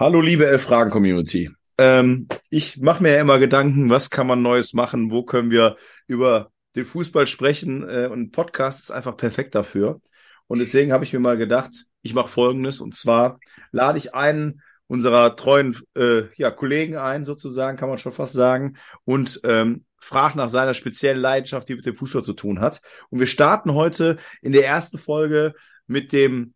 Hallo liebe Elf-Fragen-Community. Ähm, ich mache mir ja immer Gedanken, was kann man Neues machen, wo können wir über den Fußball sprechen äh, und ein Podcast ist einfach perfekt dafür. Und deswegen habe ich mir mal gedacht, ich mache Folgendes und zwar lade ich einen unserer treuen äh, ja, Kollegen ein, sozusagen, kann man schon fast sagen, und ähm, fragt nach seiner speziellen Leidenschaft, die mit dem Fußball zu tun hat. Und wir starten heute in der ersten Folge mit dem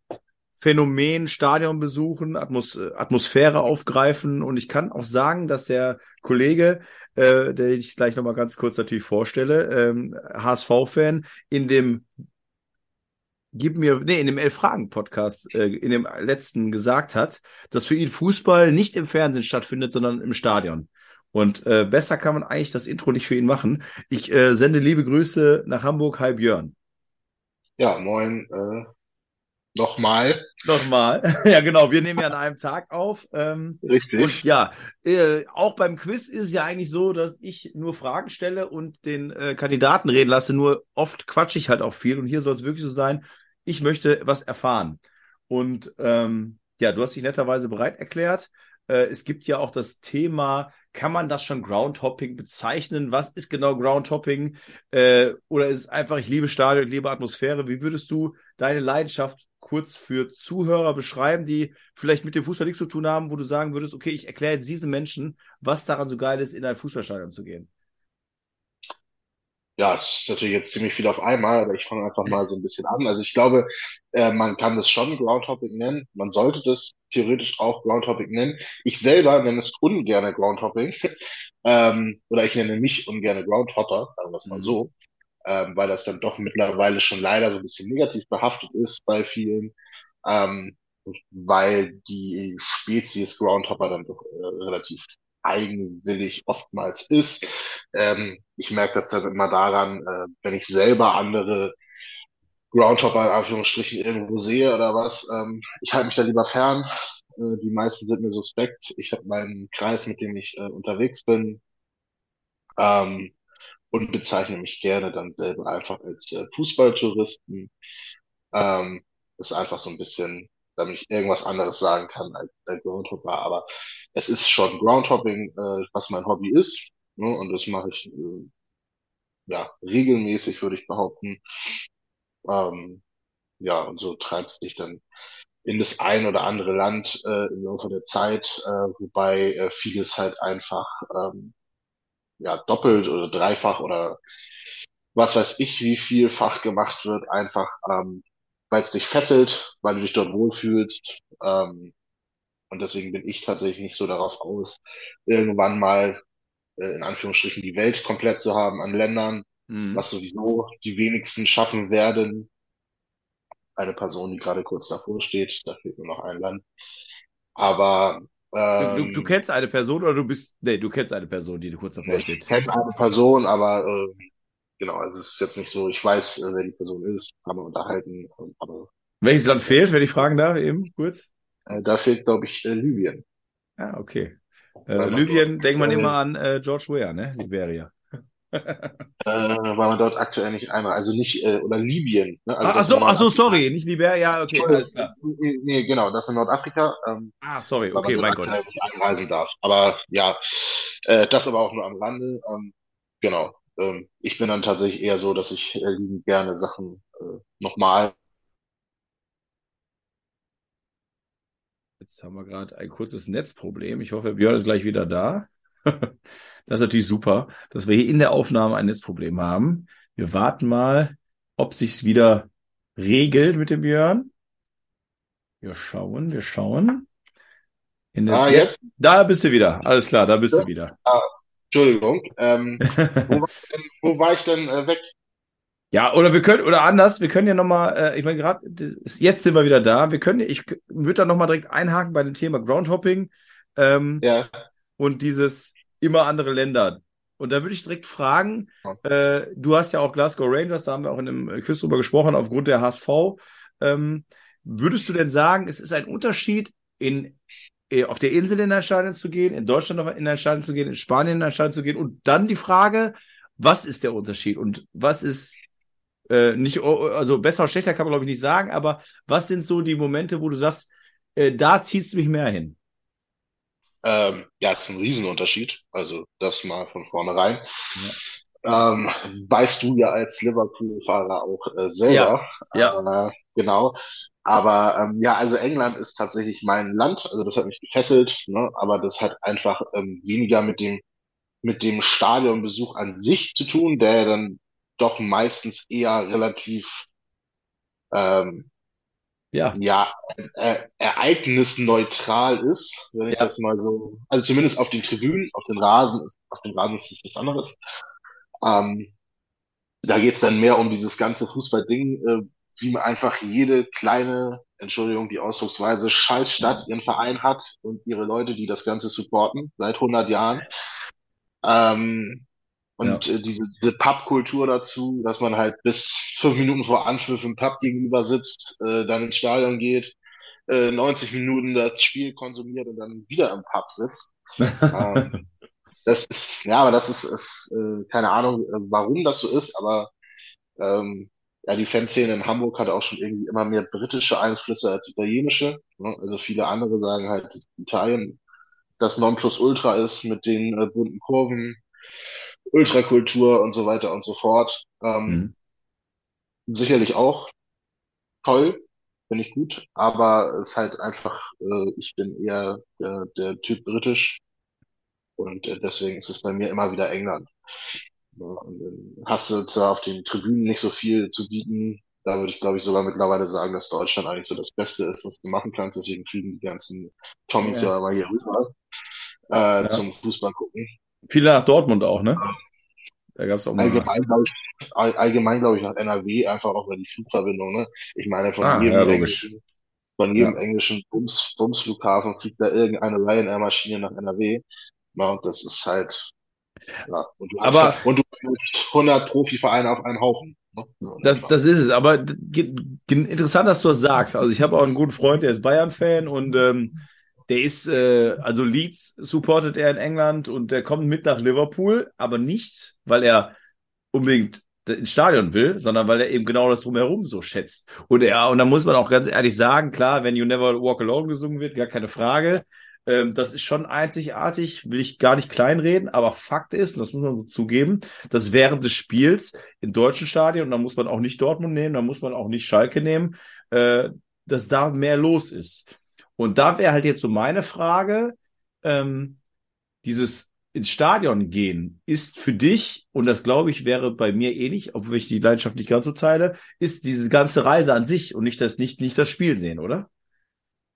Phänomen Stadion besuchen, Atmos Atmosphäre aufgreifen. Und ich kann auch sagen, dass der Kollege, äh, der ich gleich nochmal ganz kurz natürlich vorstelle, ähm, HSV-Fan, in dem Gib mir, nee, in dem Elf-Fragen-Podcast, äh, in dem letzten gesagt hat, dass für ihn Fußball nicht im Fernsehen stattfindet, sondern im Stadion. Und äh, besser kann man eigentlich das Intro nicht für ihn machen. Ich äh, sende liebe Grüße nach Hamburg. Hi Björn. Ja, moin. Äh, Nochmal. Nochmal. ja, genau. Wir nehmen ja an einem Tag auf. Ähm, Richtig. Und ja, äh, auch beim Quiz ist es ja eigentlich so, dass ich nur Fragen stelle und den äh, Kandidaten reden lasse. Nur oft quatsche ich halt auch viel. Und hier soll es wirklich so sein, ich möchte was erfahren. Und ähm, ja, du hast dich netterweise bereit erklärt. Äh, es gibt ja auch das Thema, kann man das schon Groundhopping bezeichnen? Was ist genau Groundhopping? Äh, oder ist es einfach, ich liebe Stadion, ich liebe Atmosphäre? Wie würdest du deine Leidenschaft kurz für Zuhörer beschreiben, die vielleicht mit dem Fußball nichts zu tun haben, wo du sagen würdest, okay, ich erkläre jetzt diesen Menschen, was daran so geil ist, in ein Fußballstadion zu gehen? Ja, es ist natürlich jetzt ziemlich viel auf einmal, aber ich fange einfach mal so ein bisschen an. Also ich glaube, äh, man kann das schon Groundhopping nennen. Man sollte das theoretisch auch Groundhopping nennen. Ich selber nenne es ungerne Groundhopping. ähm, oder ich nenne mich ungerne Groundhopper, sagen wir es mal mhm. so ähm, weil das dann doch mittlerweile schon leider so ein bisschen negativ behaftet ist bei vielen, ähm, weil die Spezies Groundhopper dann doch äh, relativ eigenwillig oftmals ist. Ähm, ich merke das dann immer daran, äh, wenn ich selber andere Groundhopper in Anführungsstrichen irgendwo sehe oder was. Ähm, ich halte mich da lieber fern. Äh, die meisten sind mir suspekt. Ich habe meinen Kreis, mit dem ich äh, unterwegs bin. Ähm, und bezeichne mich gerne dann selber einfach als äh, Fußballtouristen. Ähm, ist einfach so ein bisschen, damit ich irgendwas anderes sagen kann als, als Groundhopper. Aber es ist schon Groundhopping, äh, was mein Hobby ist. Ne? Und das mache ich äh, ja regelmäßig, würde ich behaupten. Ähm, ja, und so treibt es sich dann in das ein oder andere Land äh, im Laufe der Zeit, äh, wobei äh, vieles halt einfach ähm, ja, doppelt oder dreifach oder was weiß ich, wie vielfach gemacht wird, einfach ähm, weil es dich fesselt, weil du dich dort wohlfühlst. Ähm, und deswegen bin ich tatsächlich nicht so darauf aus, irgendwann mal äh, in Anführungsstrichen die Welt komplett zu haben an Ländern, mhm. was sowieso die wenigsten schaffen werden. Eine Person, die gerade kurz davor steht, da fehlt nur noch ein Land. Aber ähm, du, du, ähm, kennst eine Person oder du bist. Nee, du kennst eine Person, die kurz davor steht. Ich kenne eine Person, aber äh, genau, also es ist jetzt nicht so, ich weiß, äh, wer die Person ist, haben wir unterhalten. Aber Welches Land fehlt, wenn ich fragen darf, eben kurz? Äh, da fehlt, glaube ich, äh, Libyen. Ah, okay. Äh, Libyen, denkt man immer an äh, George Weah, ne? Liberia weil man dort aktuell nicht einmal, also nicht, äh, oder Libyen. Ne? Also ach, so, ach so, sorry, nicht Liberia, ja, okay, alles klar. Nee, nee, genau, das ist in Nordafrika. Ähm, ah, sorry, okay, mein Gott. nicht einreisen darf. Aber ja, äh, das aber auch nur am Rande. Ähm, genau. Ähm, ich bin dann tatsächlich eher so, dass ich äh, gerne Sachen äh, nochmal Jetzt haben wir gerade ein kurzes Netzproblem. Ich hoffe, Björn ist gleich wieder da. Das ist natürlich super, dass wir hier in der Aufnahme ein Netzproblem haben. Wir warten mal, ob sich's wieder regelt mit dem Björn. Wir schauen, wir schauen. Ah, jetzt? Da bist du wieder. Alles klar, da bist ja. du wieder. Ah, Entschuldigung. Ähm, wo, war denn, wo, war ich denn äh, weg? Ja, oder wir können, oder anders, wir können ja nochmal, äh, ich meine, gerade, jetzt sind wir wieder da. Wir können, ich würde da nochmal direkt einhaken bei dem Thema Groundhopping. Ähm, ja. Und dieses, immer andere Länder. Und da würde ich direkt fragen, äh, du hast ja auch Glasgow Rangers, da haben wir auch in einem Quiz drüber gesprochen, aufgrund der HSV. Ähm, würdest du denn sagen, es ist ein Unterschied, in, äh, auf der Insel in ein Stadion zu gehen, in Deutschland in ein Stadion zu gehen, in Spanien in ein Stadion zu gehen und dann die Frage, was ist der Unterschied und was ist äh, nicht, also besser oder schlechter kann man glaube ich nicht sagen, aber was sind so die Momente, wo du sagst, äh, da zieht es mich mehr hin? Ähm, ja, es ist ein Riesenunterschied. Also das mal von vornherein. Ja. Ähm, weißt du ja als Liverpool-Fahrer auch äh, selber. Ja. ja. Äh, genau. Aber ähm, ja, also England ist tatsächlich mein Land. Also das hat mich gefesselt. Ne? Aber das hat einfach ähm, weniger mit dem mit dem Stadionbesuch an sich zu tun, der dann doch meistens eher relativ ähm, ja, ja äh, ereignisneutral ist, wenn ich ja. das mal so, also zumindest auf den Tribünen, auf den Rasen ist, auf den Rasen ist es was anderes. Ähm, da geht's dann mehr um dieses ganze Fußballding, äh, wie man einfach jede kleine, Entschuldigung, die Ausdrucksweise, Scheißstadt ihren Verein hat und ihre Leute, die das Ganze supporten, seit 100 Jahren. Ähm, und ja. äh, diese, diese Pub-Kultur dazu, dass man halt bis fünf Minuten vor Anpfiff im Pub gegenüber sitzt, äh, dann ins Stadion geht, äh, 90 Minuten das Spiel konsumiert und dann wieder im Pub sitzt. ähm, das ist, ja, aber das ist, ist äh, keine Ahnung, äh, warum das so ist, aber ähm, ja, die Fanszene in Hamburg hat auch schon irgendwie immer mehr britische Einflüsse als italienische. Ne? Also viele andere sagen halt, dass Italien das Nonplusultra ist mit den äh, bunten Kurven, Ultrakultur und so weiter und so fort. Ähm, mhm. Sicherlich auch toll, finde ich gut, aber es ist halt einfach, äh, ich bin eher der, der Typ britisch und äh, deswegen ist es bei mir immer wieder England. Hast du zwar auf den Tribünen nicht so viel zu bieten, da würde ich glaube ich sogar mittlerweile sagen, dass Deutschland eigentlich so das Beste ist, was du machen kannst, deswegen fliegen die ganzen Tommys ja, ja immer hier rüber äh, ja. zum Fußball gucken. Viele nach Dortmund auch, ne? Da gab's auch mal. Allgemein, glaube ich, allgemein, glaube ich, nach NRW, einfach auch über die Flugverbindung, ne? Ich meine, von ah, jedem, ja, englischen, von jedem ja. englischen Bums, Bumsflughafen fliegt da irgendeine Ryanair-Maschine nach NRW. Na, und das ist halt, ja. Und du aber, hast, und du hast 100 Profivereine auf einen Haufen. Ne? Das, das ist es. Aber interessant, dass du das sagst. Also ich habe auch einen guten Freund, der ist Bayern-Fan und ähm, der ist, äh, also Leeds supportet er in England und der kommt mit nach Liverpool, aber nicht, weil er unbedingt ins Stadion will, sondern weil er eben genau das drumherum so schätzt. Und er, und da muss man auch ganz ehrlich sagen, klar, wenn You Never Walk Alone gesungen wird, gar keine Frage. Ähm, das ist schon einzigartig, will ich gar nicht kleinreden, aber Fakt ist, und das muss man so zugeben, dass während des Spiels in deutschen Stadien, und da muss man auch nicht Dortmund nehmen, da muss man auch nicht Schalke nehmen, äh, dass da mehr los ist. Und da wäre halt jetzt so meine Frage, ähm, dieses ins Stadion gehen ist für dich, und das glaube ich wäre bei mir ähnlich, obwohl ich die Leidenschaft nicht ganz so teile, ist diese ganze Reise an sich und nicht das, nicht, nicht das Spiel sehen, oder?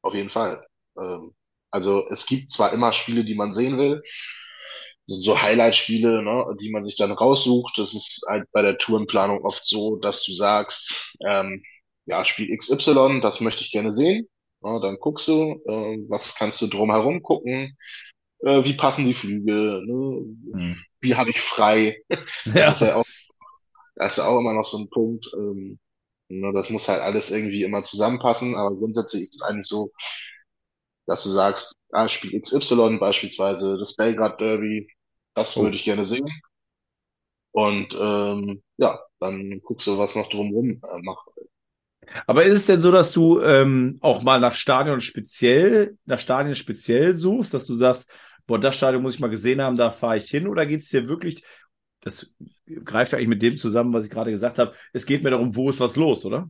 Auf jeden Fall. Ähm, also es gibt zwar immer Spiele, die man sehen will, so Highlight-Spiele, ne, die man sich dann raussucht. Das ist halt bei der Tourenplanung oft so, dass du sagst, ähm, ja, Spiel XY, das möchte ich gerne sehen. Ja, dann guckst du, äh, was kannst du drumherum gucken, äh, wie passen die Flüge, ne? Hm. wie habe ich frei. das, ja. ist ja auch, das ist auch immer noch so ein Punkt. Ähm, ne, das muss halt alles irgendwie immer zusammenpassen, aber grundsätzlich ist es eigentlich so, dass du sagst, ah, Spiel XY beispielsweise, das Belgrad Derby, das oh. würde ich gerne sehen. Und ähm, ja, dann guckst du, was noch drumherum äh, macht, aber ist es denn so, dass du ähm, auch mal nach Stadion speziell, nach Stadien speziell suchst, dass du sagst, boah, das Stadion muss ich mal gesehen haben, da fahre ich hin? Oder geht es dir wirklich, das greift eigentlich mit dem zusammen, was ich gerade gesagt habe, es geht mir darum, wo ist was los, oder?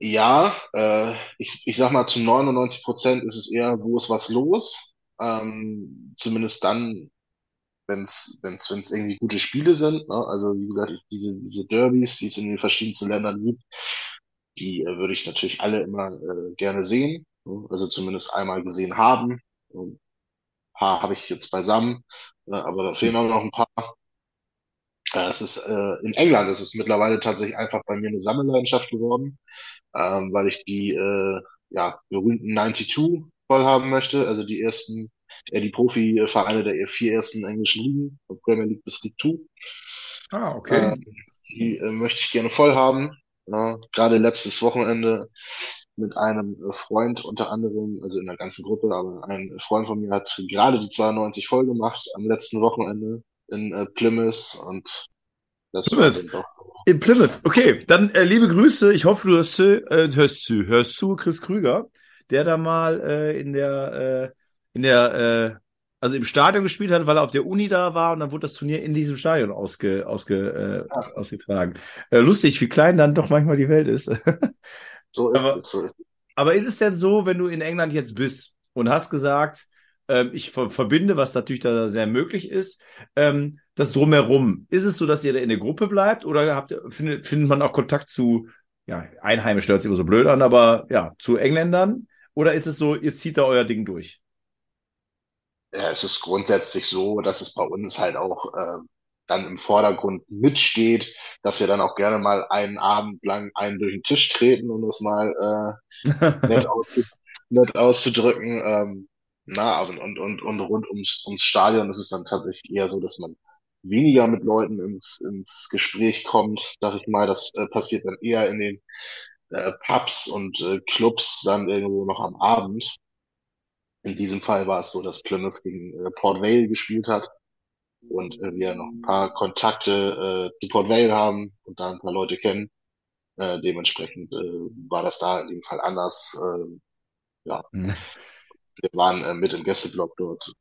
Ja, äh, ich, ich sag mal, zu 99 Prozent ist es eher, wo ist was los. Ähm, zumindest dann, wenn es wenn's, wenn's irgendwie gute Spiele sind. Ne? Also wie gesagt, ich, diese, diese Derbys, die es in den verschiedensten Ländern gibt, die äh, würde ich natürlich alle immer äh, gerne sehen, ne? also zumindest einmal gesehen haben. ein paar habe ich jetzt beisammen, äh, aber da fehlen auch noch ein paar. Äh, es ist äh, in England ist es mittlerweile tatsächlich einfach bei mir eine Sammelleidenschaft geworden, ähm, weil ich die äh, ja berühmten 92 voll haben möchte, also die ersten, äh, die Profivereine der vier ersten englischen Ligen, Premier League bis League 2. Ah, okay. Äh, die äh, möchte ich gerne voll haben. Ja, gerade letztes Wochenende mit einem Freund unter anderem, also in der ganzen Gruppe, aber ein Freund von mir hat gerade die 92 voll gemacht am letzten Wochenende in äh, Plymouth und das Plymouth. In Plymouth. Okay, dann äh, liebe Grüße. Ich hoffe, du hörst, äh, hörst zu, hörst zu, Chris Krüger, der da mal äh, in der in der, äh, also im Stadion gespielt hat, weil er auf der Uni da war und dann wurde das Turnier in diesem Stadion ausge, ausge, äh, ausgetragen. Äh, lustig, wie klein dann doch manchmal die Welt ist. So ist Aber- es. So ist es. Aber ist es denn so, wenn du in England jetzt bist und hast gesagt, ähm, ich ver verbinde, was natürlich da sehr möglich ist, ähm, das drumherum. Ist es so, dass ihr da in der Gruppe bleibt oder habt, findet, findet man auch Kontakt zu, ja, Einheimischen hört sich immer so blöd an, aber ja, zu Engländern? Oder ist es so, ihr zieht da euer Ding durch? Ja, es ist grundsätzlich so, dass es bei uns halt auch äh, dann im Vordergrund mitsteht, dass wir dann auch gerne mal einen Abend lang einen durch den Tisch treten, um das mal äh, nett, auszu nett auszudrücken. Ähm, na, und, und, und, und rund ums, ums Stadion ist es dann tatsächlich eher so, dass man weniger mit Leuten ins, ins Gespräch kommt, sag ich mal. Das äh, passiert dann eher in den äh, Pubs und äh, Clubs dann irgendwo noch am Abend. In diesem Fall war es so, dass Plymouth gegen äh, Port Vale gespielt hat und äh, wir noch ein paar Kontakte äh, zu Port Vale haben und da ein paar Leute kennen. Äh, dementsprechend äh, war das da in dem Fall anders. Äh, ja, wir waren äh, mit im Gästeblock dort.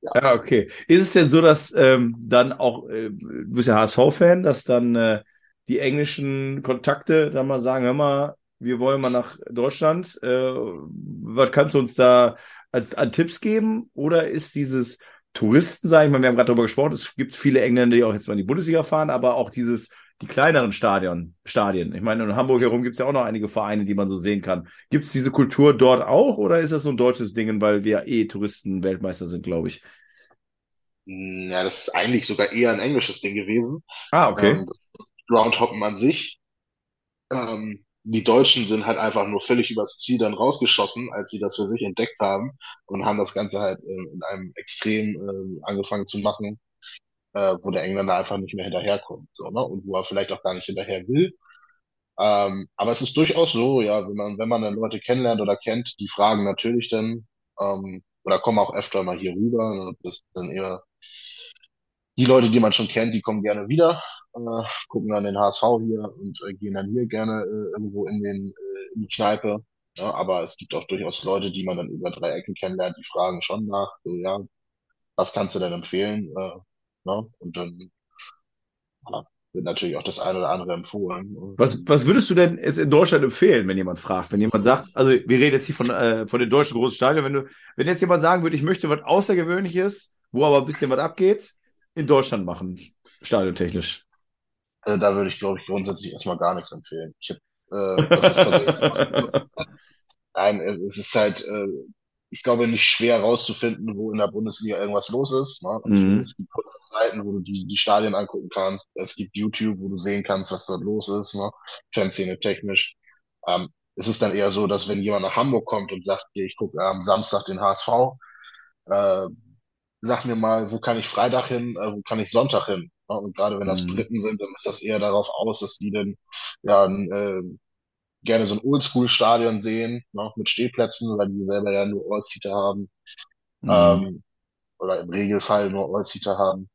Ja, okay. Ist es denn so, dass ähm, dann auch, äh, du bist ja HSV-Fan, dass dann äh, die englischen Kontakte dann mal sagen, hör mal, wir wollen mal nach Deutschland, äh, was kannst du uns da als an Tipps geben? Oder ist dieses Touristen, sag ich mal, wir haben gerade darüber gesprochen, es gibt viele Engländer, die auch jetzt mal in die Bundesliga fahren, aber auch dieses, die kleineren Stadion, Stadien. Ich meine, in Hamburg herum gibt es ja auch noch einige Vereine, die man so sehen kann. Gibt es diese Kultur dort auch oder ist das so ein deutsches Ding, weil wir eh Touristen-Weltmeister sind, glaube ich? Hm, Ja, das ist eigentlich sogar eher ein englisches Ding gewesen. Ah, okay. Ähm, das Groundhoppen an sich. Ähm, die Deutschen sind halt einfach nur völlig übers Ziel dann rausgeschossen, als sie das für sich entdeckt haben und haben das Ganze halt ähm, in einem Extrem ähm, angefangen zu machen, äh, wo der Engländer einfach nicht mehr hinterherkommt, so, ne? Und wo er vielleicht auch gar nicht hinterher will. Ähm, aber es ist durchaus so, ja, wenn man, wenn man dann Leute kennenlernt oder kennt, die fragen natürlich dann, oder kommen auch öfter mal hier rüber. Ne? Das ist dann eher die Leute, die man schon kennt, die kommen gerne wieder, äh, gucken dann den HSV hier und äh, gehen dann hier gerne äh, irgendwo in den äh, in die Kneipe. Ja, aber es gibt auch durchaus Leute, die man dann über drei Ecken kennenlernt, die fragen schon nach, so, ja, was kannst du denn empfehlen? Äh, ne? Und dann ja, wird natürlich auch das eine oder andere empfohlen. Was, was würdest du denn jetzt in Deutschland empfehlen, wenn jemand fragt? Wenn jemand sagt, also wir reden jetzt hier von, äh, von den deutschen großen Stadien, wenn du, wenn jetzt jemand sagen würde, ich möchte was Außergewöhnliches, wo aber ein bisschen was abgeht, in Deutschland machen, stadiontechnisch. Äh, da würde ich, glaube ich, grundsätzlich erstmal gar nichts empfehlen. Ich hab, äh, das ist nein, äh, es ist halt, äh, ich glaube, nicht schwer herauszufinden, wo in der Bundesliga irgendwas los ist. Ne? Und Mhm. Es gibt Seiten, wo du die, die Stadien angucken kannst. Es gibt YouTube, wo du sehen kannst, was dort los ist, ne? Fanszene technisch. Ähm, es ist dann eher so, dass wenn jemand nach Hamburg kommt und sagt, ich gucke am Samstag den HSV, äh, sag mir mal, wo kann ich Freitag hin, äh, wo kann ich Sonntag hin? Und gerade wenn das Mhm. Briten sind, dann ist das eher darauf aus, dass die dann ja äh, gerne so ein Oldschool-Stadion sehen, ne? mit Stehplätzen, weil die selber ja nur All-Seater haben Mhm. ähm, oder im Regelfall nur All-Seater haben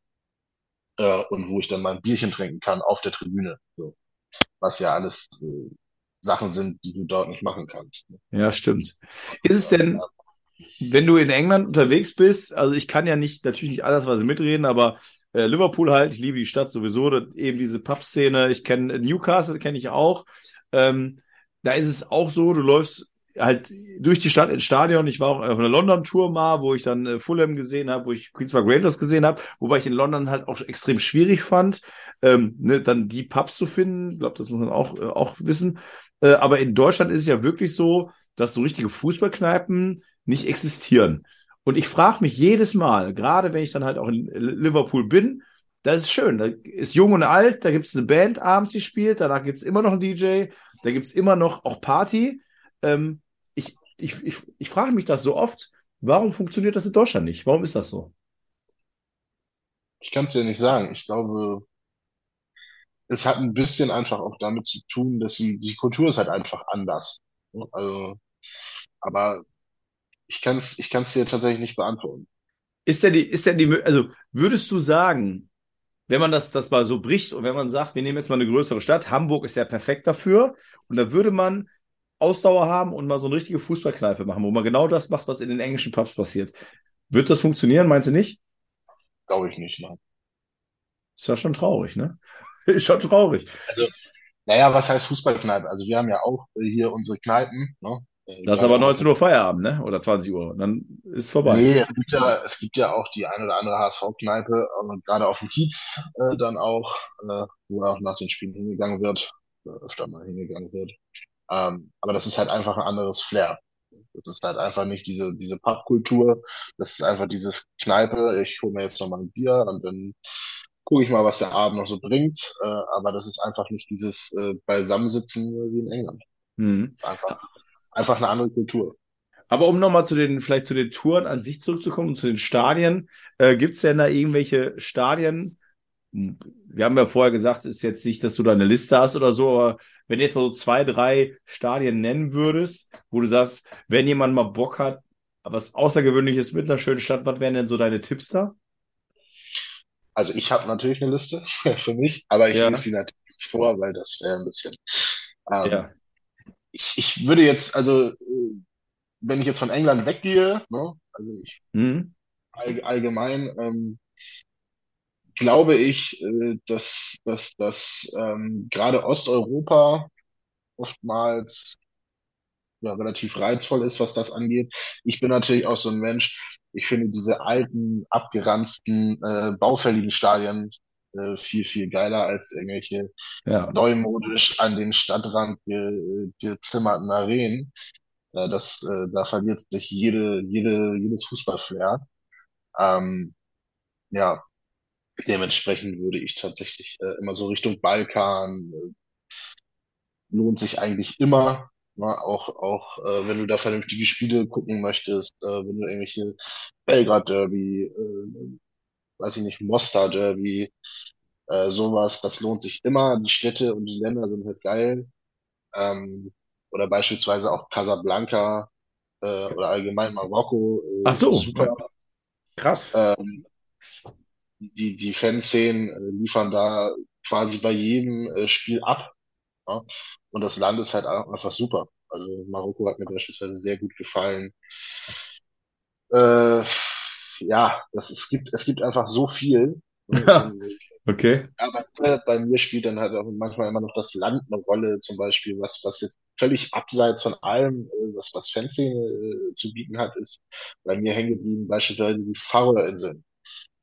äh, und wo ich dann mal ein Bierchen trinken kann auf der Tribüne. So. Was ja alles äh, Sachen sind, die du dort nicht machen kannst. Ne? Ja, stimmt. Ist es denn, wenn du in England unterwegs bist, also ich kann ja nicht, natürlich nicht was mitreden, aber äh, Liverpool halt, ich liebe die Stadt sowieso, eben diese Pub-Szene, ich kenne Newcastle, kenne ich auch. Ähm, da ist es auch so, du läufst halt durch die Stadt ins Stadion. Ich war auch auf einer London-Tour mal, wo ich dann äh, Fulham gesehen habe, wo ich Queens Park Rangers gesehen habe, wobei ich in London halt auch extrem schwierig fand, ähm, ne, dann die Pubs zu finden. Ich glaube, das muss man auch, äh, auch wissen. Äh, aber in Deutschland ist es ja wirklich so, dass so richtige Fußballkneipen nicht existieren. Und ich frage mich jedes Mal, gerade wenn ich dann halt auch in Liverpool bin, da ist schön. Da ist jung und alt, da gibt es eine Band abends, die spielt, danach gibt es immer noch einen DJ, da gibt es immer noch auch Party. Ähm, ich ich, ich, ich frage mich das so oft, warum funktioniert das in Deutschland nicht? Warum ist das so? Ich kann es dir nicht sagen. Ich glaube, es hat ein bisschen einfach auch damit zu tun, dass die, Kultur ist halt einfach anders. Also, aber ich kann es, ich kann es dir tatsächlich nicht beantworten. Ist denn die, ist denn die, also würdest du sagen, wenn man das, das mal so bricht und wenn man sagt, wir nehmen jetzt mal eine größere Stadt, Hamburg ist ja perfekt dafür, und da würde man Ausdauer haben und mal so eine richtige Fußballkneipe machen, wo man genau das macht, was in den englischen Pubs passiert. Wird das funktionieren, meinst du nicht? Glaube ich nicht, nein. Ist ja schon traurig, ne? Ist schon traurig. Also, naja, was heißt Fußballkneipe? Also wir haben ja auch äh, hier unsere Kneipen, ne? Äh, Das ist aber 19 Uhr Feierabend, ne? Oder 20 Uhr. Dann ist vorbei. Nee, es gibt ja, es gibt ja auch die ein oder andere HSV-Kneipe, gerade auf dem Kiez äh, dann auch, äh, wo auch nach den Spielen hingegangen wird, äh, öfter mal hingegangen wird. Ähm, aber das ist halt einfach ein anderes Flair. Das ist halt einfach nicht diese, diese Pubkultur. Das ist einfach dieses Kneipe. Ich hole mir jetzt noch mal ein Bier und dann gucke ich mal, was der Abend noch so bringt. Äh, aber das ist einfach nicht dieses äh, Beisammensitzen wie in England. Mhm. Einfach, einfach eine andere Kultur. Aber um nochmal zu den, vielleicht zu den Touren an sich zurückzukommen, zu den Stadien, äh, gibt es denn da irgendwelche Stadien? Wir haben ja vorher gesagt, ist jetzt nicht, dass du da eine Liste hast oder so, aber wenn du jetzt mal so zwei, drei Stadien nennen würdest, wo du sagst, wenn jemand mal Bock hat, was Außergewöhnliches mit einer schönen Stadt, was wären denn so deine Tipps da? Also ich habe natürlich eine Liste für mich, aber ich Ja. lese sie natürlich vor, weil das wäre ein bisschen. Ähm, Ja. Ich, ich würde jetzt, also äh, wenn ich jetzt von England weggehe, ne, also ich Mhm. all, allgemein, ähm, glaube ich, äh, dass, dass, dass ähm, gerade Osteuropa oftmals ja, relativ reizvoll ist, was das angeht. Ich bin natürlich auch so ein Mensch, ich finde diese alten, abgeranzten, äh, baufälligen Stadien äh, viel, viel geiler als irgendwelche Ja. neumodisch an den Stadtrand ge, gezimmerten Arenen. Äh, das, äh, da verliert sich jede, jede, jedes Fußballflair. Ähm, ja, dementsprechend würde ich tatsächlich äh, immer so Richtung Balkan, äh, lohnt sich eigentlich immer. Ne? Auch, auch äh, wenn du da vernünftige Spiele gucken möchtest, äh, wenn du irgendwelche Belgrad-Derby, äh, weiß ich nicht, Mostar-Derby, äh, sowas, das lohnt sich immer. Die Städte und die Länder sind halt geil. Ähm, oder beispielsweise auch Casablanca äh, oder allgemein Marokko. Äh, Ach so. Super. Krass. Ähm, die, die Fanszenen äh, liefern da quasi bei jedem äh, Spiel ab. Ja? Und das Land ist halt auch einfach super. Also Marokko hat mir beispielsweise sehr gut gefallen. Äh, ja, das, es gibt, es gibt einfach so viel. Okay. Ja, bei, mir- bei mir spielt dann halt auch manchmal immer noch das Land eine Rolle, zum Beispiel, was, was jetzt völlig abseits von allem, äh, was, was Fanszene äh, zu bieten hat, ist bei mir hängen geblieben beispielsweise die Färöerinseln.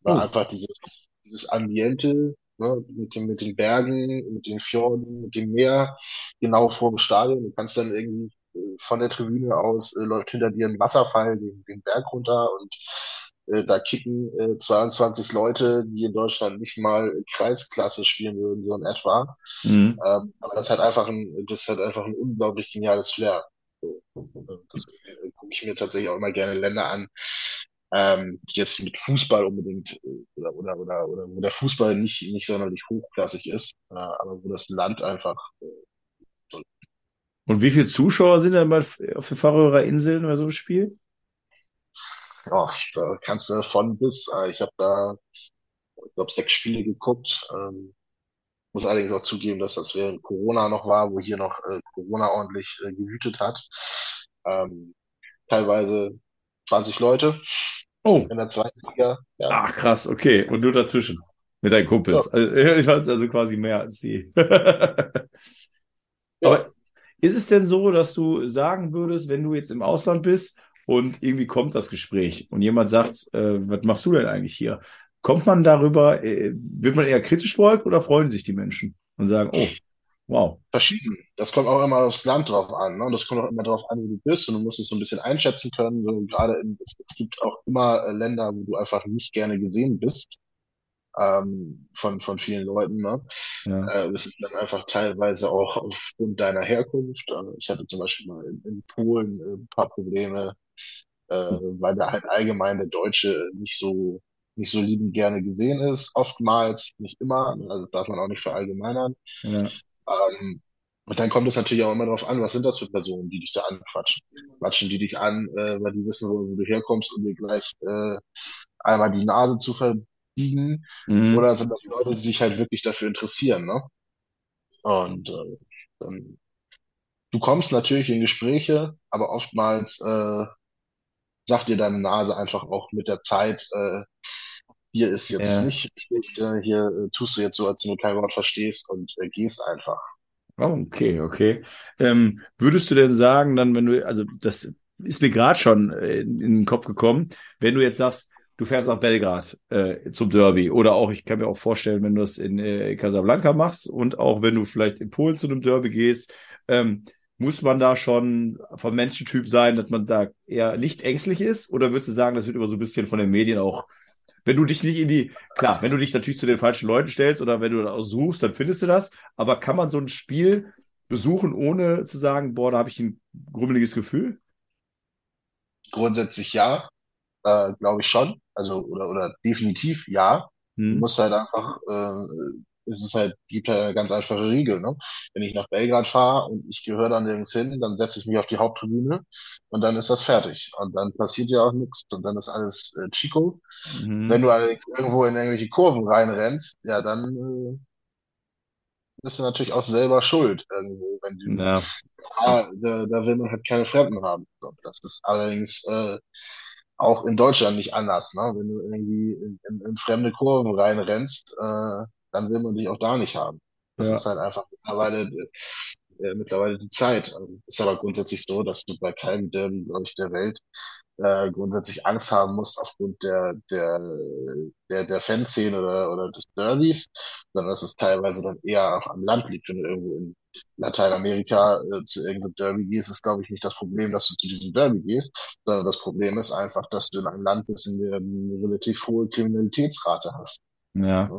Weil Oh. einfach dieses, dieses Ambiente, ne, mit den, mit den Bergen, mit den Fjorden, mit dem Meer, genau vor dem Stadion. Du kannst dann irgendwie äh, von der Tribüne aus, äh, läuft hinter dir ein Wasserfall den, den Berg runter und da kicken äh, 22 Leute, die in Deutschland nicht mal Kreisklasse spielen würden, so in etwa. Mhm. Ähm, aber das hat einfach ein, das hat einfach ein unglaublich geniales Flair. So, äh, deswegen äh, gucke ich mir tatsächlich auch immer gerne Länder an, ähm, die jetzt mit Fußball unbedingt äh, oder, oder, oder, oder wo der Fußball nicht, nicht sonderlich hochklassig ist, äh, aber wo das Land einfach Und wie viele Zuschauer sind denn bei, auf den Färöer Inseln bei so einem Spiel? Ja, da kannst du von bis. Äh, ich habe da, ich glaube, sechs Spiele geguckt. Ähm, muss allerdings auch zugeben, dass das während Corona noch war, wo hier noch äh, Corona ordentlich äh, gewütet hat. Ähm, teilweise 20 Leute Oh, in der zweiten Liga. Ja, ach krass, okay. Und du dazwischen mit deinen Kumpels. Also, ich weiß also quasi mehr als sie. Aber ist es denn so, dass du sagen würdest, wenn du jetzt im Ausland bist und irgendwie kommt das Gespräch und jemand sagt, äh, was machst du denn eigentlich hier? Kommt man darüber, äh, wird man eher kritisch beäugt oder freuen sich die Menschen und sagen, oh, wow. verschieden. Das kommt auch immer aufs Land drauf an. Ne? Und das kommt auch immer darauf an, wo du bist. Und du musst es so ein bisschen einschätzen können. So, gerade in, es, es gibt auch immer äh, Länder, wo du einfach nicht gerne gesehen bist. Ähm, von, von vielen Leuten. Ne? Ja. Äh, das ist dann einfach teilweise auch aufgrund deiner Herkunft. Also ich hatte zum Beispiel mal in, in Polen äh, ein paar Probleme, äh, weil da halt allgemein der Deutsche nicht so nicht so liebend gerne gesehen ist, oftmals, nicht immer, also das darf man auch nicht verallgemeinern. Ja. Ähm, und dann kommt es natürlich auch immer darauf an, was sind das für Personen, die dich da anquatschen. Quatschen die dich an, äh, weil die wissen, wo, wo du herkommst und dir gleich äh, einmal die Nase zu verbiegen, Mhm. oder sind das Leute, die sich halt wirklich dafür interessieren, ne? Und äh, dann du kommst natürlich in Gespräche, aber oftmals äh, sagt dir deine Nase einfach auch mit der Zeit, äh, hier ist jetzt Ja. nicht richtig, äh, hier äh, tust du jetzt so, als wenn du kein Wort verstehst und äh, gehst einfach. Oh, okay, okay. Ähm, würdest du denn sagen, dann, wenn du, also das ist mir gerade schon äh, in, in den Kopf gekommen, wenn du jetzt sagst, du fährst nach Belgrad äh, zum Derby oder auch, ich kann mir auch vorstellen, wenn du das in äh, Casablanca machst und auch wenn du vielleicht in Polen zu einem Derby gehst, ähm, muss man da schon vom Menschentyp sein, dass man da eher nicht ängstlich ist? Oder würdest du sagen, das wird immer so ein bisschen von den Medien auch, wenn du dich nicht in die, klar, wenn du dich natürlich zu den falschen Leuten stellst oder wenn du da suchst, dann findest du das. Aber kann man so ein Spiel besuchen, ohne zu sagen, boah, da habe ich ein grummeliges Gefühl? Grundsätzlich ja, äh, glaube ich schon. Also, oder, oder definitiv ja. Hm. musst halt einfach, äh, es ist halt, gibt halt eine ganz einfache Regel, ne? Wenn ich nach Belgrad fahre und ich gehöre dann nirgends hin, dann setze ich mich auf die Haupttribüne und dann ist das fertig. Und dann passiert ja auch nichts und dann ist alles äh, Chico. Wenn Mhm. du allerdings irgendwo in irgendwelche Kurven reinrennst, ja, dann äh, bist du natürlich auch selber schuld irgendwo, wenn du, Ja, da, da will man halt keine Fremden haben. So, das ist allerdings äh, auch in Deutschland nicht anders, ne? Wenn du irgendwie in, in, in fremde Kurven reinrennst, äh, dann will man dich auch da nicht haben. Das ja, ist halt einfach mittlerweile, äh, mittlerweile die Zeit. Ähm, Ist aber grundsätzlich so, dass du bei keinem Derby, glaube ich, der Welt äh, grundsätzlich Angst haben musst aufgrund der, der, der, der Fanszene oder, oder des Derbys, sondern dass es teilweise dann eher auch am Land liegt. Wenn du irgendwo in Lateinamerika äh, zu irgendeinem Derby gehst, ist, glaube ich, nicht das Problem, dass du zu diesem Derby gehst, sondern das Problem ist einfach, dass du in einem Land bist, in dem du eine relativ hohe Kriminalitätsrate hast. ja. Ne?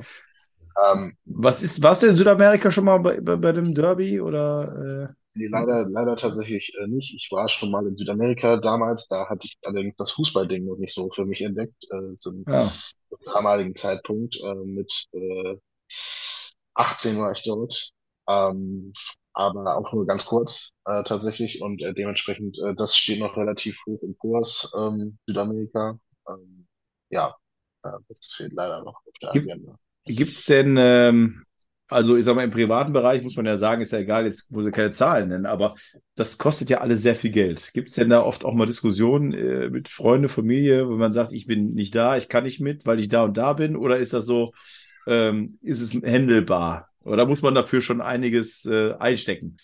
Ähm, Was ist, warst du in Südamerika schon mal bei, bei, bei dem Derby oder? Äh? Nee, leider, leider tatsächlich äh, nicht. Ich war schon mal in Südamerika damals, da hatte ich allerdings das Fußballding noch nicht so für mich entdeckt, äh, zum Ja, damaligen Zeitpunkt. Äh, mit äh, 18 war ich dort, ähm, aber auch nur ganz kurz äh, tatsächlich und äh, dementsprechend, äh, das steht noch relativ hoch im Kurs, ähm, Südamerika. Ähm, ja, äh, das fehlt leider noch auf der gibt, Agenda. gibt's denn, ähm, also ich sag mal, im privaten Bereich muss man ja sagen, ist ja egal, jetzt muss ich keine Zahlen nennen, aber das kostet ja alles sehr viel Geld. Gibt's denn da oft auch mal Diskussionen äh, mit Freunde, Familie, wo man sagt, ich bin nicht da, ich kann nicht mit, weil ich da und da bin? Oder ist das so, ähm, ist es handelbar? Oder muss man dafür schon einiges äh, einstecken?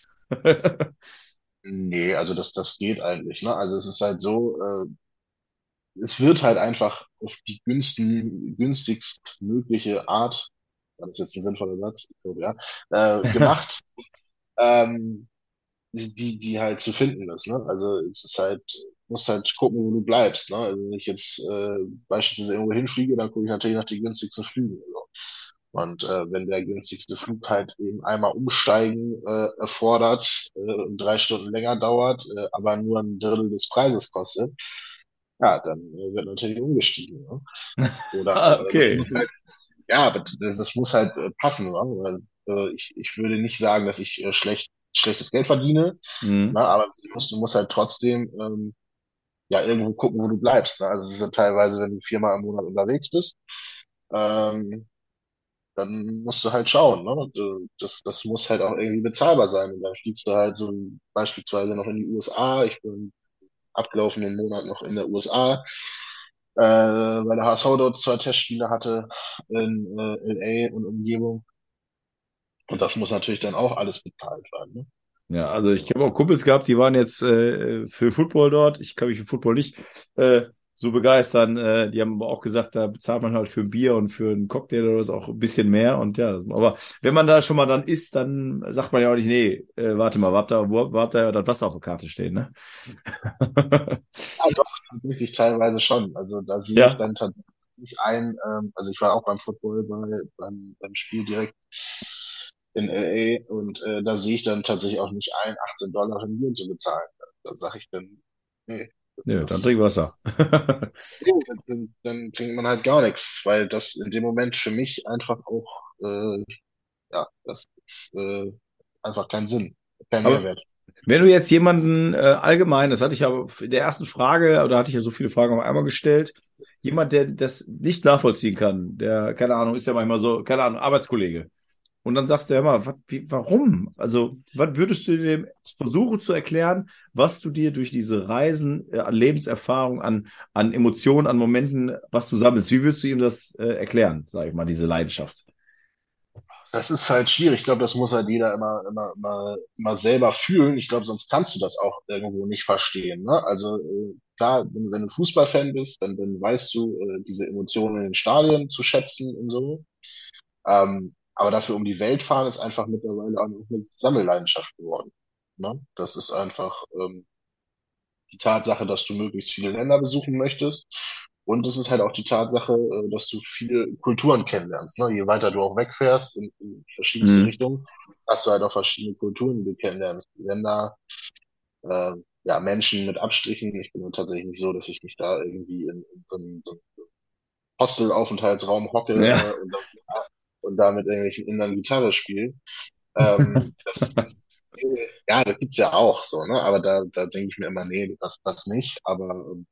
Nee, also das, das geht eigentlich, ne? Also es ist halt so, äh, es wird halt einfach auf die günstigst mögliche Art, das jetzt ein sinnvoller Satz? Ich glaube, ja, äh, gemacht, ähm, die, die halt zu finden ist, ne? Also es ist halt, musst halt gucken, wo du bleibst, ne? Also wenn ich jetzt äh, beispielsweise irgendwo hinfliege, dann gucke ich natürlich nach den günstigsten Flügen. So. Und äh, wenn der günstigste Flug halt eben einmal umsteigen äh, erfordert äh, und drei Stunden länger dauert, äh, aber nur ein Drittel des Preises kostet, ja, dann äh, wird natürlich umgestiegen. Ne? Oder äh, okay. muss halt, ja, aber das, das muss halt äh, passen. Ne? Äh, ich, ich würde nicht sagen, dass ich äh, schlecht, schlechtes Geld verdiene, Mhm. ne? aber du musst, du musst halt trotzdem ähm, ja irgendwo gucken, wo du bleibst. Ne? Also ja teilweise, wenn du viermal im Monat unterwegs bist, ähm, dann musst du halt schauen, ne? Das, das muss halt auch irgendwie bezahlbar sein. Und dann fliegst du halt so beispielsweise noch in die USA. Ich bin abgelaufenen Monat noch in der USA, äh, weil der HSV dort zwei Testspiele hatte in äh, LA und Umgebung. Und das muss natürlich dann auch alles bezahlt werden. Ne? Ja, also ich habe auch Kumpels gehabt, die waren jetzt äh, für Football dort. Ich kann mich für Football nicht äh, so begeistern. Äh, die haben aber auch gesagt, da bezahlt man halt für ein Bier und für einen Cocktail oder so auch ein bisschen mehr. Und ja, aber wenn man da schon mal dann isst, dann sagt man ja auch nicht, nee, äh, warte mal, habt da, wo, habt da ja das Wasser auf der Karte stehen, ne? Ja, doch, tatsächlich teilweise schon. Also da sehe ich Ja, dann tatsächlich nicht ein, ähm, also ich war auch beim Football bei, beim, beim Spiel direkt in LA und äh, da sehe ich dann tatsächlich auch nicht ein, 18 Dollar für ein Bier zu bezahlen. Da sage ich dann, nee, ja, dann trink Wasser. dann, dann trinkt man halt gar nichts, weil das in dem Moment für mich einfach auch, äh, ja, das ist äh, einfach keinen Sinn, kein Mehrwert. Wenn du jetzt jemanden äh, allgemein, das hatte ich ja in der ersten Frage, oder hatte ich ja so viele Fragen auf einmal gestellt, jemand, der das nicht nachvollziehen kann, der, keine Ahnung, ist ja manchmal so, keine Ahnung, Arbeitskollege, Und dann sagst du ja immer, wat, wie, warum? Also, was würdest du dem versuchen zu erklären, was du dir durch diese Reisen äh, an Lebenserfahrung, an, an Emotionen, an Momenten, was du sammelst? Wie würdest du ihm das äh, erklären, sage ich mal, diese Leidenschaft? Das ist halt schwierig. Ich glaube, das muss halt jeder immer, immer, immer, immer selber fühlen. Ich glaube, sonst kannst du das auch irgendwo nicht verstehen. Ne? Also äh, klar, wenn, wenn du Fußballfan bist, dann, dann weißt du äh, diese Emotionen in den Stadien zu schätzen und so. Ähm, aber dafür um die Welt fahren ist einfach mittlerweile auch eine Sammelleidenschaft geworden. Ne? Das ist einfach ähm, die Tatsache, dass du möglichst viele Länder besuchen möchtest. Und es ist halt auch die Tatsache, äh, dass du viele Kulturen kennenlernst. Ne? Je weiter du auch wegfährst in, in verschiedenste mhm. Richtungen, hast du halt auch verschiedene Kulturen, die du kennenlernst. Länder, äh, ja, Menschen mit Abstrichen. Ich bin tatsächlich nicht so, dass ich mich da irgendwie in, in so einem, so Hostelaufenthaltsraum hocke ja. äh, und, dann, und da mit irgendwelchen Indern Gitarre spiele. Ähm, das ist, ja, das gibt's ja auch so, ne? Aber da, da denke ich mir immer, nee, das, das nicht. Aber ähm,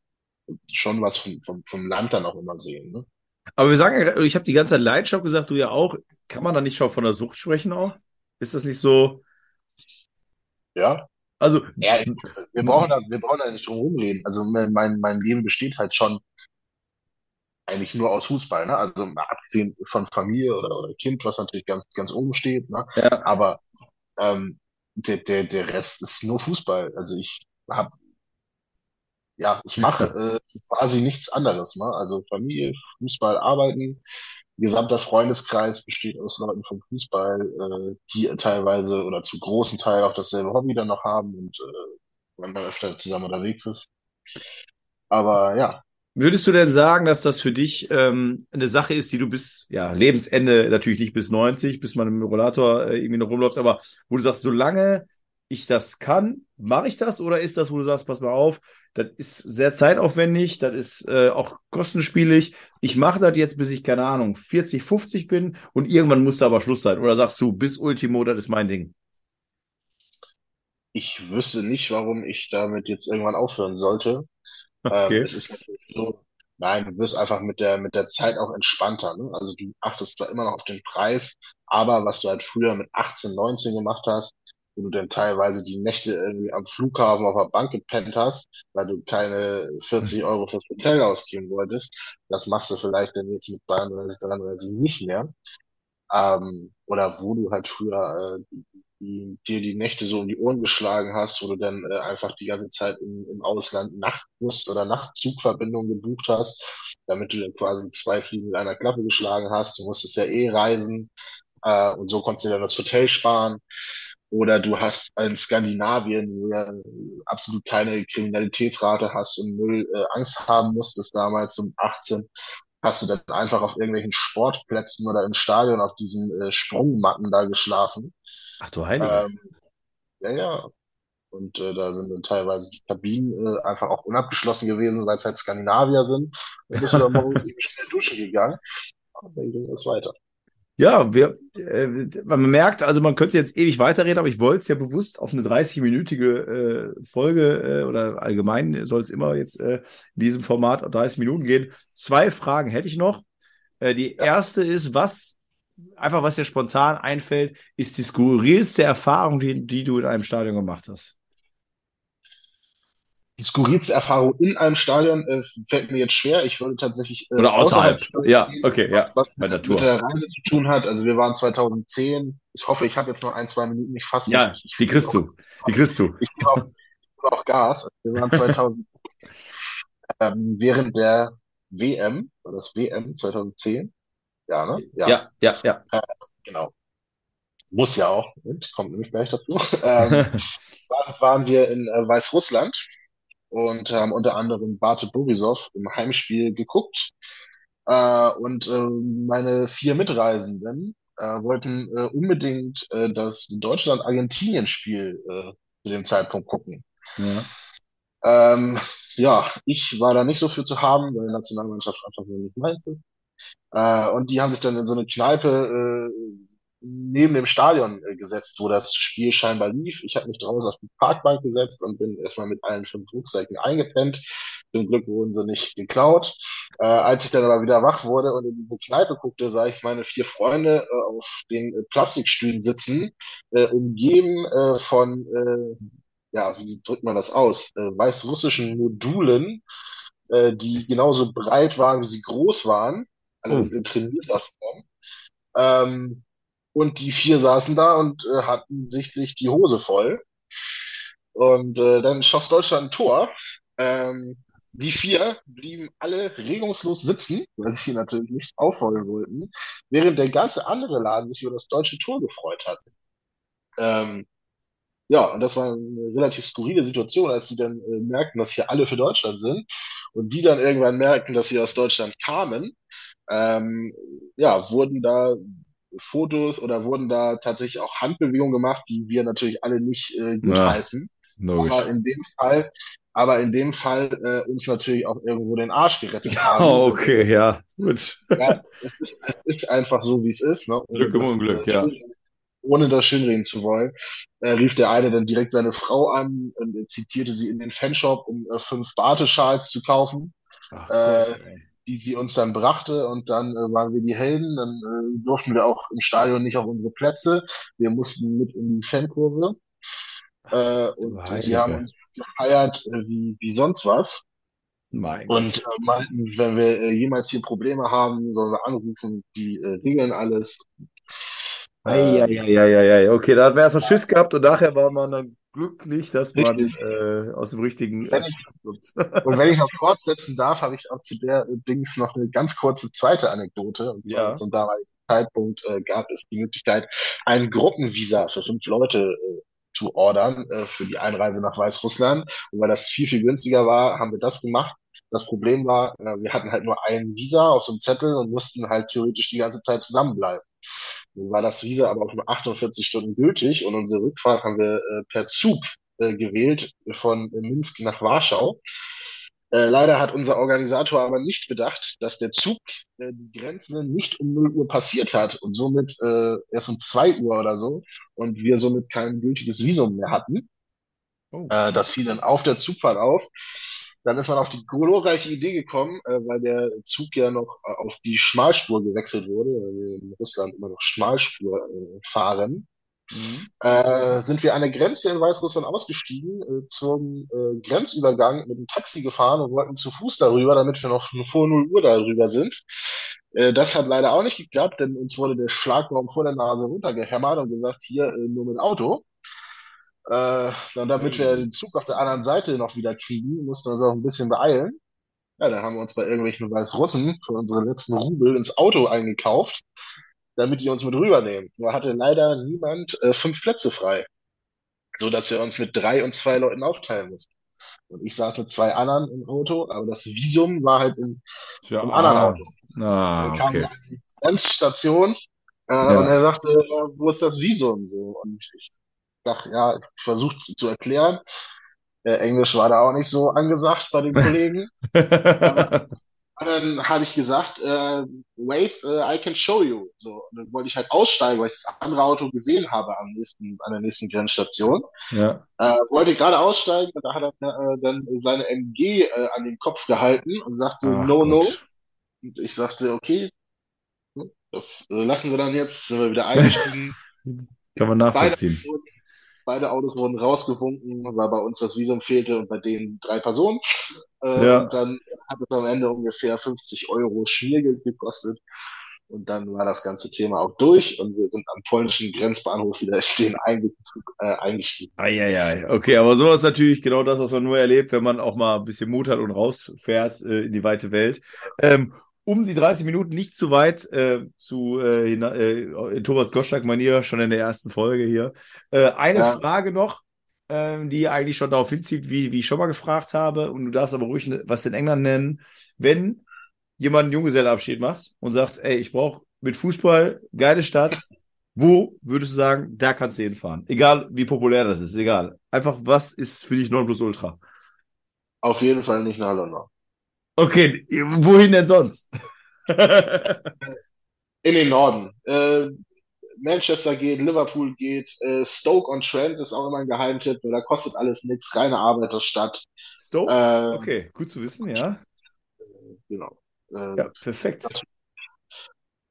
schon was vom, vom, vom Land dann auch immer sehen. Ne? Aber wir sagen ja, ich habe die ganze Zeit Leidenschaft gesagt, du ja auch. Kann man da nicht schon von der Sucht sprechen auch? Ist das nicht so? Ja. Also. Ja, wir brauchen da, wir brauchen da nicht drum rumreden. Also mein, mein Leben besteht halt schon eigentlich nur aus Fußball, ne? Also abgesehen von Familie oder, oder Kind, was natürlich ganz, ganz oben steht, ne? Ja. Aber ähm, der, der, der Rest ist nur Fußball. Also ich habe ja, ich mache äh, quasi nichts anderes. Ne? Also Familie, Fußball, Arbeiten. Gesamter Freundeskreis besteht aus Leuten vom Fußball, äh, die teilweise oder zu großen Teil auch dasselbe Hobby dann noch haben und äh, man dann öfter zusammen unterwegs ist. Aber ja. Würdest du denn sagen, dass das für dich ähm, eine Sache ist, die du bis ja, Lebensende, natürlich nicht bis 90, bis man im Rollator äh, irgendwie noch rumläuft, aber wo du sagst, solange ich das kann, mache ich das? Oder ist das, wo du sagst, pass mal auf, das ist sehr zeitaufwendig, das ist äh, auch kostenspielig. Ich mache das jetzt, bis ich, keine Ahnung, 40, 50 bin und irgendwann muss da aber Schluss sein. Oder sagst du, bis Ultimo, das ist mein Ding? Ich wüsste nicht, warum ich damit jetzt irgendwann aufhören sollte. Okay. Ähm, es ist natürlich so, nein, du wirst einfach mit der, mit der Zeit auch entspannter. Ne? Also du achtest zwar immer noch auf den Preis, aber was du halt früher mit 18, 19 gemacht hast, wo du dann teilweise die Nächte irgendwie am Flughafen auf der Bank gepennt hast, weil du keine 40 Euro fürs Hotel ausgeben wolltest. Das machst du vielleicht dann jetzt mit 32, 33 nicht mehr. Ähm, oder wo du halt früher äh, die, dir die Nächte so um die Ohren geschlagen hast, wo du dann äh, einfach die ganze Zeit im, im Ausland Nachtbus oder Nachtzugverbindungen gebucht hast, damit du dann quasi zwei Fliegen mit einer Klappe geschlagen hast. Du musstest ja eh reisen äh, und so konntest du dann das Hotel sparen. Oder du hast in Skandinavien, wo ja absolut keine Kriminalitätsrate hast und null äh, Angst haben musstest damals um 18, hast du dann einfach auf irgendwelchen Sportplätzen oder im Stadion auf diesen äh, Sprungmatten da geschlafen. Ach du Heilige. Ähm, ja, ja. Und äh, da sind dann teilweise die Kabinen äh, einfach auch unabgeschlossen gewesen, weil es halt Skandinavier sind. Dann bist du dann morgens schnell duschen gegangen. Und dann ging es weiter. Ja, wir, äh, man merkt, also man könnte jetzt ewig weiterreden, aber ich wollte es ja bewusst auf eine 30-minütige äh, Folge äh, oder allgemein soll es immer jetzt äh, in diesem Format 30 Minuten gehen. Zwei Fragen hätte ich noch. Äh, die erste ist, was einfach was dir spontan einfällt, ist die skurrilste Erfahrung, die, die du in einem Stadion gemacht hast die skurrilste Erfahrung in einem Stadion äh, fällt mir jetzt schwer. Ich würde tatsächlich äh, oder außerhalb. außerhalb ja, okay, was, ja. Was bei der Tour. mit der Reise zu tun hat. Also wir waren 2010. Ich hoffe, ich habe jetzt noch ein, zwei Minuten. Ich fasse Ja, ich, die kriegst du. Die kriegst du. Ich gebe auch, auch, Gas. Wir waren 2000 ähm, während der WM, war das WM 2010? Ja, ne? Ja, ja, ja. ja. Äh, genau. Muss ja auch. Und kommt nämlich gleich dazu. ähm, waren wir in äh, Weißrussland und haben unter anderem Bate Borisov im Heimspiel geguckt. Äh, und äh, meine vier Mitreisenden äh, wollten äh, unbedingt äh, das Deutschland-Argentinien-Spiel äh, zu dem Zeitpunkt gucken. Ja. Ähm, ja, ich war da nicht so für zu haben, weil die Nationalmannschaft einfach nur nicht meins ist. Äh, und die haben sich dann in so eine Kneipe äh, neben dem Stadion äh, gesetzt, wo das Spiel scheinbar lief. Ich habe mich draußen auf die Parkbank gesetzt und bin erstmal mit allen fünf Rucksäcken eingepennt. Zum Glück wurden sie nicht geklaut. Äh, als ich dann aber wieder wach wurde und in diese Kneipe guckte, sah ich meine vier Freunde äh, auf den äh, Plastikstühlen sitzen, äh, umgeben äh, von, ja, wie drückt man das aus, weißrussischen Modulen, die genauso breit waren, wie sie groß waren, Oh. in trainierter Form. Ähm, und die vier saßen da und äh, hatten sichtlich die Hose voll. Und äh, dann schoss Deutschland ein Tor. Ähm, die vier blieben alle regungslos sitzen, weil sie natürlich nicht auffordern wollten, während der ganze andere Laden sich über das deutsche Tor gefreut hat. Ähm, ja, und das war eine relativ skurrile Situation, als sie dann äh, merkten, dass hier alle für Deutschland sind und die dann irgendwann merkten, dass sie aus Deutschland kamen. Ähm, ja, wurden da Fotos oder wurden da tatsächlich auch Handbewegungen gemacht, die wir natürlich alle nicht äh, gutheißen. Logisch. Aber in dem Fall, aber in dem Fall äh, uns natürlich auch irgendwo den Arsch gerettet haben. Oh, okay, ja, gut. Ja, es ist, es ist einfach so, wie es ist. Ne? Ohne Glück im das, Unglück, äh, ja. Ohne das schönreden zu wollen, äh, rief der eine dann direkt seine Frau an und äh, zitierte sie in den Fanshop, um äh, fünf Barteschals zu kaufen, Ach Äh, Gott, die sie uns dann brachte. Und dann äh, waren wir die Helden. Dann äh, durften wir auch im Stadion nicht auf unsere Plätze. Wir mussten mit in die Fankurve. Äh, und die Heilige. haben uns gefeiert äh, wie, wie sonst was. Mein Und äh, meinten, wenn wir äh, jemals hier Probleme haben, sollen wir anrufen, die äh, regeln alles. Äh, Eieieiei. Okay, da hat man erst mal Schiss gehabt und nachher war man dann glücklich, dass man Richtig. äh, aus dem richtigen Wenn ich- und wenn ich noch fortsetzen darf, habe ich auch zu der Dings noch eine ganz kurze zweite Anekdote. Und zwar Ja. zum damaligen Zeitpunkt äh, gab es die Möglichkeit, ein Gruppenvisa für fünf Leute äh, zu ordern äh, für die Einreise nach Weißrussland. Und weil das viel, viel günstiger war, haben wir das gemacht. Das Problem war, äh, wir hatten halt nur ein Visa auf so einem Zettel und mussten halt theoretisch die ganze Zeit zusammenbleiben. Nun war das Visa aber auch nur 48 Stunden gültig und unsere Rückfahrt haben wir äh, per Zug äh, gewählt von Minsk nach Warschau. Äh, leider hat unser Organisator aber nicht bedacht, dass der Zug äh, die Grenzen nicht um 0 Uhr passiert hat und somit äh, erst um 2 Uhr oder so und wir somit kein gültiges Visum mehr hatten. Oh. Äh, das fiel dann auf der Zugfahrt auf. Dann ist man auf die glorreiche Idee gekommen, äh, weil der Zug ja noch äh, auf die Schmalspur gewechselt wurde, weil wir in Russland immer noch Schmalspur äh, fahren Mhm. äh, sind wir an der Grenze in Weißrussland ausgestiegen, äh, zum äh, Grenzübergang mit dem Taxi gefahren und wollten zu Fuß darüber, damit wir noch vor 0 Uhr darüber sind. Äh, das hat leider auch nicht geklappt, denn uns wurde der Schlagbaum vor der Nase runtergehämmert und gesagt, hier äh, nur mit Auto. Äh, dann damit wir den Zug auf der anderen Seite noch wieder kriegen, mussten wir uns auch ein bisschen beeilen. Ja, dann haben wir uns bei irgendwelchen Weißrussen für unsere letzten Rubel ins Auto eingekauft, damit die uns mit rübernehmen. Nur hatte leider niemand äh, fünf Plätze frei, so dass wir uns mit drei und zwei Leuten aufteilen mussten. Und ich saß mit zwei anderen im Auto, aber das Visum war halt in, Tja, im anderen ah, Auto. ah, Dann kam okay. an die Grenzstation äh, Ja. und er sagte, ja, wo ist das Visum? So, und ich sag, ja, ich versuche zu, erklären. Äh, Englisch war da auch nicht so angesagt bei den Kollegen. Und dann habe ich gesagt, äh, wait, äh, I can show you. So, dann wollte ich halt aussteigen, weil ich das andere Auto gesehen habe am nächsten, an der nächsten Grenzstation. Ja. Äh, wollte gerade aussteigen und da hat er äh, dann seine MG äh, an den Kopf gehalten und sagte, Ach no, no. Gott. Und ich sagte, okay, das äh, lassen wir dann jetzt, sind wir wieder eingestiegen. Kann man Beide, nachvollziehen. wurden- beide Autos wurden rausgewunken, weil bei uns das Visum fehlte und bei denen drei Personen. Äh, Ja. Dann hat es am Ende ungefähr 50 Euro Schmiergeld gekostet. Und dann war das ganze Thema auch durch und wir sind am polnischen Grenzbahnhof wieder Einge äh, eingestiegen. Eieiei. Okay, aber sowas ist natürlich genau das, was man nur erlebt, wenn man auch mal ein bisschen Mut hat und rausfährt äh, in die weite Welt. Ähm, um die 30 Minuten nicht zu weit äh, zu äh, hina- äh, in Thomas Gottschalk-Manier, schon in der ersten Folge hier. Äh, eine Ja. Frage noch, ähm, die eigentlich schon darauf hinzieht, wie, wie ich schon mal gefragt habe, und du darfst aber ruhig was in England nennen. Wenn jemand einen Junggesellenabschied macht und sagt, ey, ich brauche mit Fußball geile Stadt, wo würdest du sagen, da kannst du hinfahren? Egal, wie populär das ist, egal. Einfach, was ist für dich Nonplusultra? Auf jeden Fall nicht nach London. Okay, wohin denn sonst? In den Norden. Äh, Manchester geht, Liverpool geht, äh, Stoke on Trent ist auch immer ein Geheimtipp, weil da kostet alles nichts, reine Arbeiterstadt. Stoke? Ähm, Okay, gut zu wissen, ja. Genau. Ähm, Ja, perfekt.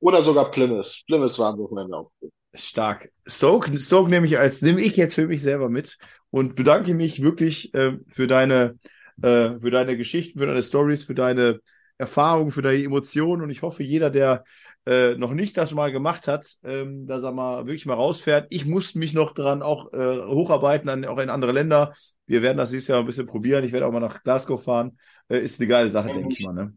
Oder sogar Plymouth. Plymouth war am Wochenende auch gut. Stark. Stoke, Stoke nehme ich als, nehme ich jetzt für mich selber mit und bedanke mich wirklich äh, für deine, äh, für deine Geschichten, für deine Stories, für deine Erfahrungen, für deine Emotionen und ich hoffe, jeder, der äh, noch nicht das mal gemacht hat, ähm, dass er mal wirklich mal rausfährt. Ich muss mich noch dran auch äh, hocharbeiten, an, auch in andere Länder. Wir werden das dieses Jahr ein bisschen probieren. Ich werde auch mal nach Glasgow fahren. Äh, ist eine geile Sache, denke ich mal. Ne?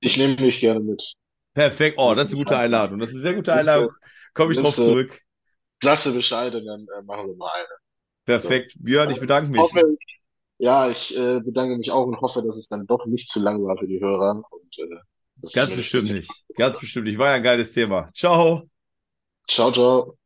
Ich nehme mich gerne mit. Perfekt. Oh, das ist eine gute Einladung. Das ist eine sehr gute Einladung. Komme ich drauf zurück. Du Bescheid und dann äh, machen wir mal eine. Perfekt. Björn, ich bedanke mich. Hoffe, ja, ich äh, bedanke mich auch und hoffe, dass es dann doch nicht zu lang war für die Hörer. Und, äh, Ganz bestimmt nicht. Ganz bestimmt nicht. War ja ein geiles Thema. Ciao. Ciao, ciao.